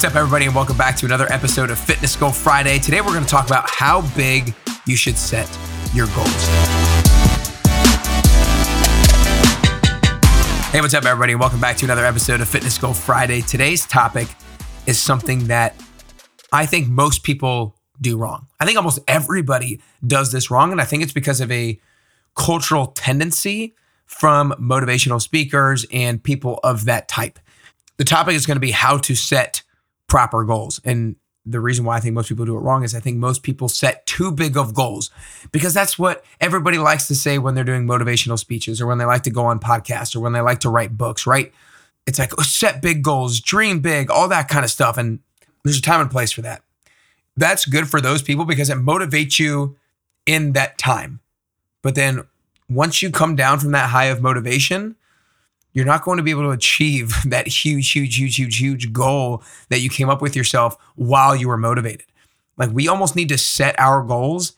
what's up, everybody, and welcome back to another episode of Fitness Goal Friday. Today, we're going to talk about how big you should set your goals. Hey, what's up, everybody, and welcome back to another episode of Fitness Goal Friday. Today's topic is something that I think most people do wrong. I think almost everybody does this wrong, and I think it's because of a cultural tendency from motivational speakers and people of that type. The topic is going to be how to set proper goals. And the reason why I think most people do it wrong is I think most people set too big of goals because that's what everybody likes to say when they're doing motivational speeches or when they like to go on podcasts or when they like to write books, right? It's like oh, set big goals, dream big, all that kind of stuff. And there's a time and place for that. That's good for those people because it motivates you in that time. But then once you come down from that high of motivation, you're not going to be able to achieve that huge, huge, huge, huge, huge goal that you came up with yourself while you were motivated. Like we almost need to set our goals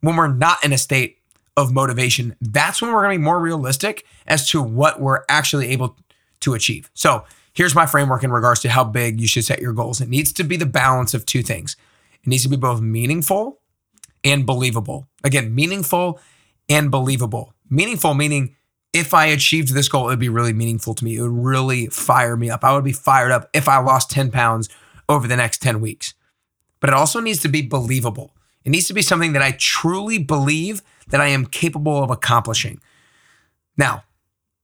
when we're not in a state of motivation. That's when we're going to be more realistic as to what we're actually able to achieve. So here's my framework in regards to how big you should set your goals. It needs to be the balance of two things. It needs to be both meaningful and believable. Again, meaningful and believable. Meaningful meaning if I achieved this goal, it would be really meaningful to me. It would really fire me up. I would be fired up if I lost 10 pounds over the next 10 weeks. But it also needs to be believable. It needs to be something that I truly believe that I am capable of accomplishing. Now,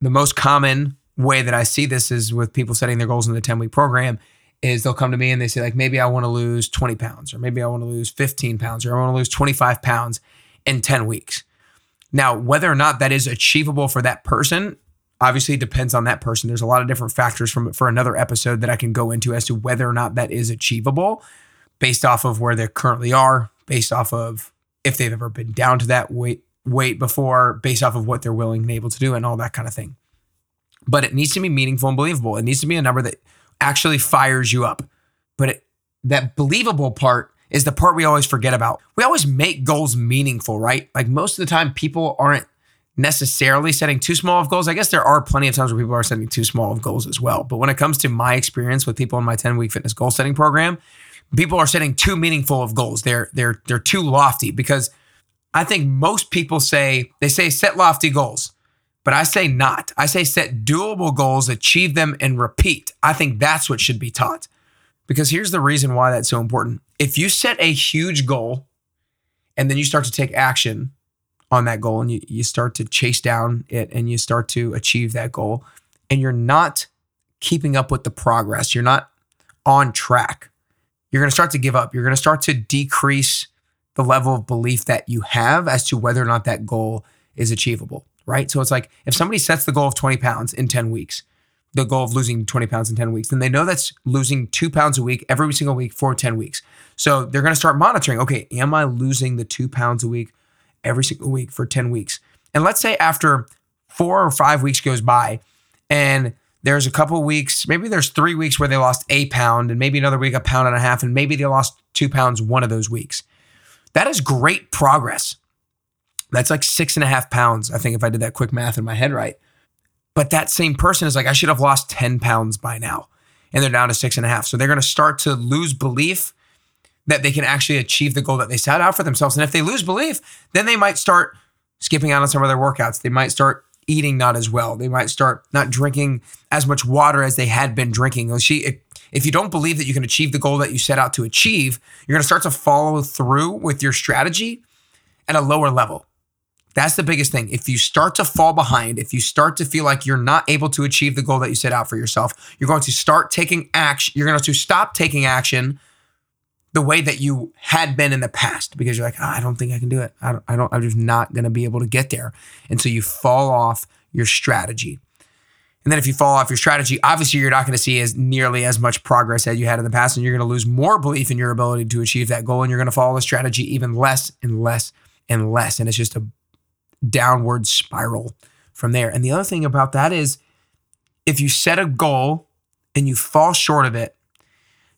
the most common way that I see this is with people setting their goals in the 10 week program is they'll come to me and they say like maybe I want to lose 20 pounds or maybe I want to lose 15 pounds or I want to lose 25 pounds in 10 weeks. Now, whether or not that is achievable for that person obviously depends on that person. There's a lot of different factors from for another episode that I can go into as to whether or not that is achievable based off of where they currently are, based off of if they've ever been down to that weight weight before, based off of what they're willing and able to do and all that kind of thing. But it needs to be meaningful and believable. It needs to be a number that actually fires you up. But it, that believable part is the part we always forget about. We always make goals meaningful, right? Like most of the time, people aren't necessarily setting too small of goals. I guess there are plenty of times where people are setting too small of goals as well. But when it comes to my experience with people in my 10 week fitness goal setting program, people are setting too meaningful of goals. They're they're they're too lofty because I think most people say they say set lofty goals. But I say not. I say set doable goals, achieve them, and repeat. I think that's what should be taught. Because here's the reason why that's so important. If you set a huge goal and then you start to take action on that goal and you, you start to chase down it and you start to achieve that goal and you're not keeping up with the progress, you're not on track, you're going to start to give up. You're going to start to decrease the level of belief that you have as to whether or not that goal is achievable, right? So it's like if somebody sets the goal of 20 pounds in 10 weeks the goal of losing 20 pounds in 10 weeks, then they know that's losing two pounds a week every single week for 10 weeks. So they're going to start monitoring okay, am I losing the two pounds a week every single week for 10 weeks? And let's say after four or five weeks goes by and there's a couple weeks, maybe there's three weeks where they lost a pound and maybe another week a pound and a half, and maybe they lost two pounds one of those weeks. That is great progress. That's like six and a half pounds, I think, if I did that quick math in my head right. But that same person is like, I should have lost 10 pounds by now. And they're down to six and a half. So they're going to start to lose belief that they can actually achieve the goal that they set out for themselves. And if they lose belief, then they might start skipping out on some of their workouts. They might start eating not as well. They might start not drinking as much water as they had been drinking. If you don't believe that you can achieve the goal that you set out to achieve, you're going to start to follow through with your strategy at a lower level. That's the biggest thing. If you start to fall behind, if you start to feel like you're not able to achieve the goal that you set out for yourself, you're going to start taking action. You're going to stop taking action the way that you had been in the past because you're like, oh, I don't think I can do it. I don't, I don't, I'm just not going to be able to get there. And so you fall off your strategy. And then if you fall off your strategy, obviously you're not going to see as nearly as much progress as you had in the past, and you're going to lose more belief in your ability to achieve that goal, and you're going to follow the strategy even less and less and less. And it's just a downward spiral from there. And the other thing about that is if you set a goal and you fall short of it,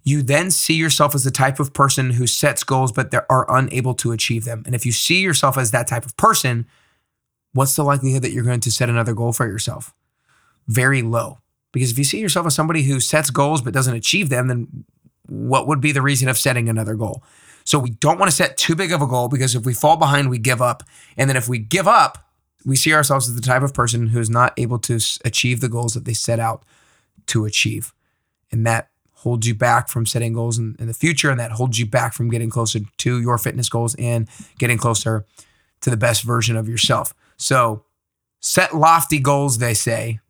you then see yourself as the type of person who sets goals but are unable to achieve them. And if you see yourself as that type of person, what's the likelihood that you're going to set another goal for yourself? Very low. Because if you see yourself as somebody who sets goals but doesn't achieve them, then what would be the reason of setting another goal? So we don't want to set too big of a goal because if we fall behind, we give up. And then if we give up, we see ourselves as the type of person who's not able to achieve the goals that they set out to achieve. And that holds you back from setting goals in, in, the future. And that holds you back from getting closer to your fitness goals and getting closer to the best version of yourself. So set lofty goals, they say.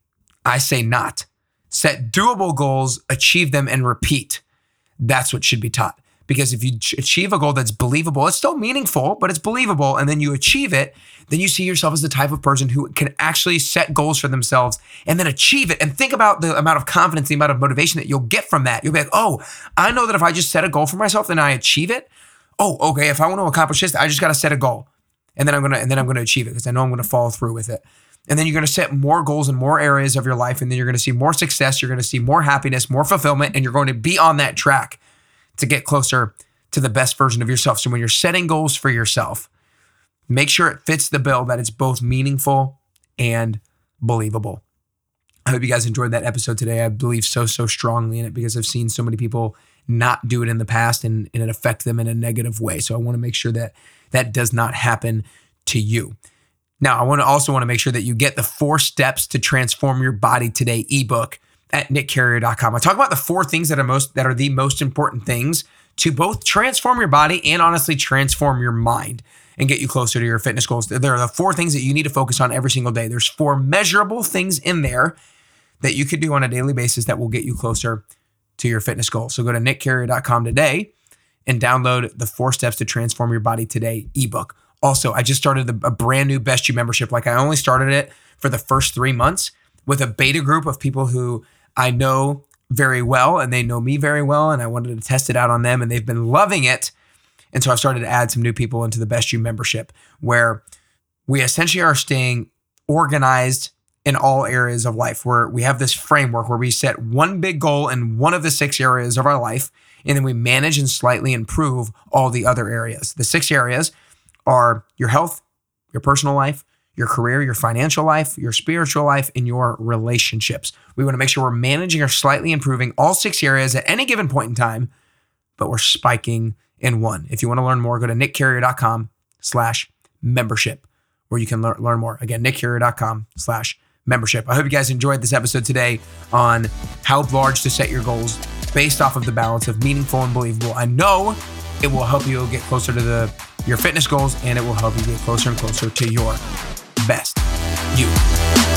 I say not. Set doable goals, achieve them, and repeat. That's what should be taught. Because if you achieve a goal that's believable, it's still meaningful, but it's believable, and then you achieve it, then you see yourself as the type of person who can actually set goals for themselves and then achieve it. And think about the amount of confidence, the amount of motivation that you'll get from that. You'll be like, oh, I know that if I just set a goal for myself then I achieve it, oh, okay, if I want to accomplish this, I just got to set a goal. And then I'm gonna and then I'm gonna achieve it because I know I'm gonna follow through with it. And then you're going to set more goals in more areas of your life. And then you're going to see more success. You're going to see more happiness, more fulfillment, and you're going to be on that track to get closer to the best version of yourself. So when you're setting goals for yourself, make sure it fits the bill that it's both meaningful and believable. I hope you guys enjoyed that episode today. I believe so, so strongly in it because I've seen so many people not do it in the past and, and it affect them in a negative way. So I want to make sure that that does not happen to you. Now, I want to also want to make sure that you get the four steps to transform your body today ebook at nickcarrier.com. I talk about the four things that are most that are the most important things to both transform your body and honestly transform your mind and get you closer to your fitness goals. There are the four things that you need to focus on every single day. There's four measurable things in there that you could do on a daily basis that will get you closer to your fitness goal. So go to nickcarrier.com today and download the four steps to transform your body today ebook. Also, I just started a brand new Best You membership. Like I only started it for the first three months with a beta group of people who I know very well and they know me very well. And I wanted to test it out on them and they've been loving it. And so I've started to add some new people into the Best You membership where we essentially are staying organized in all areas of life where we have this framework where we set one big goal in one of the six areas of our life and then we manage and slightly improve all the other areas. The six areas are your health, your personal life, your career, your financial life, your spiritual life, and your relationships. We want to make sure we're managing or slightly improving all six areas at any given point in time, but we're spiking in one. If you want to learn more, go to nickcarrier.com slash membership, where you can learn, learn more. Again, nickcarrier.com slash membership. I hope you guys enjoyed this episode today on how large to set your goals based off of the balance of meaningful and believable. I know it will help you get closer to the your fitness goals and it will help you get closer and closer to your best you.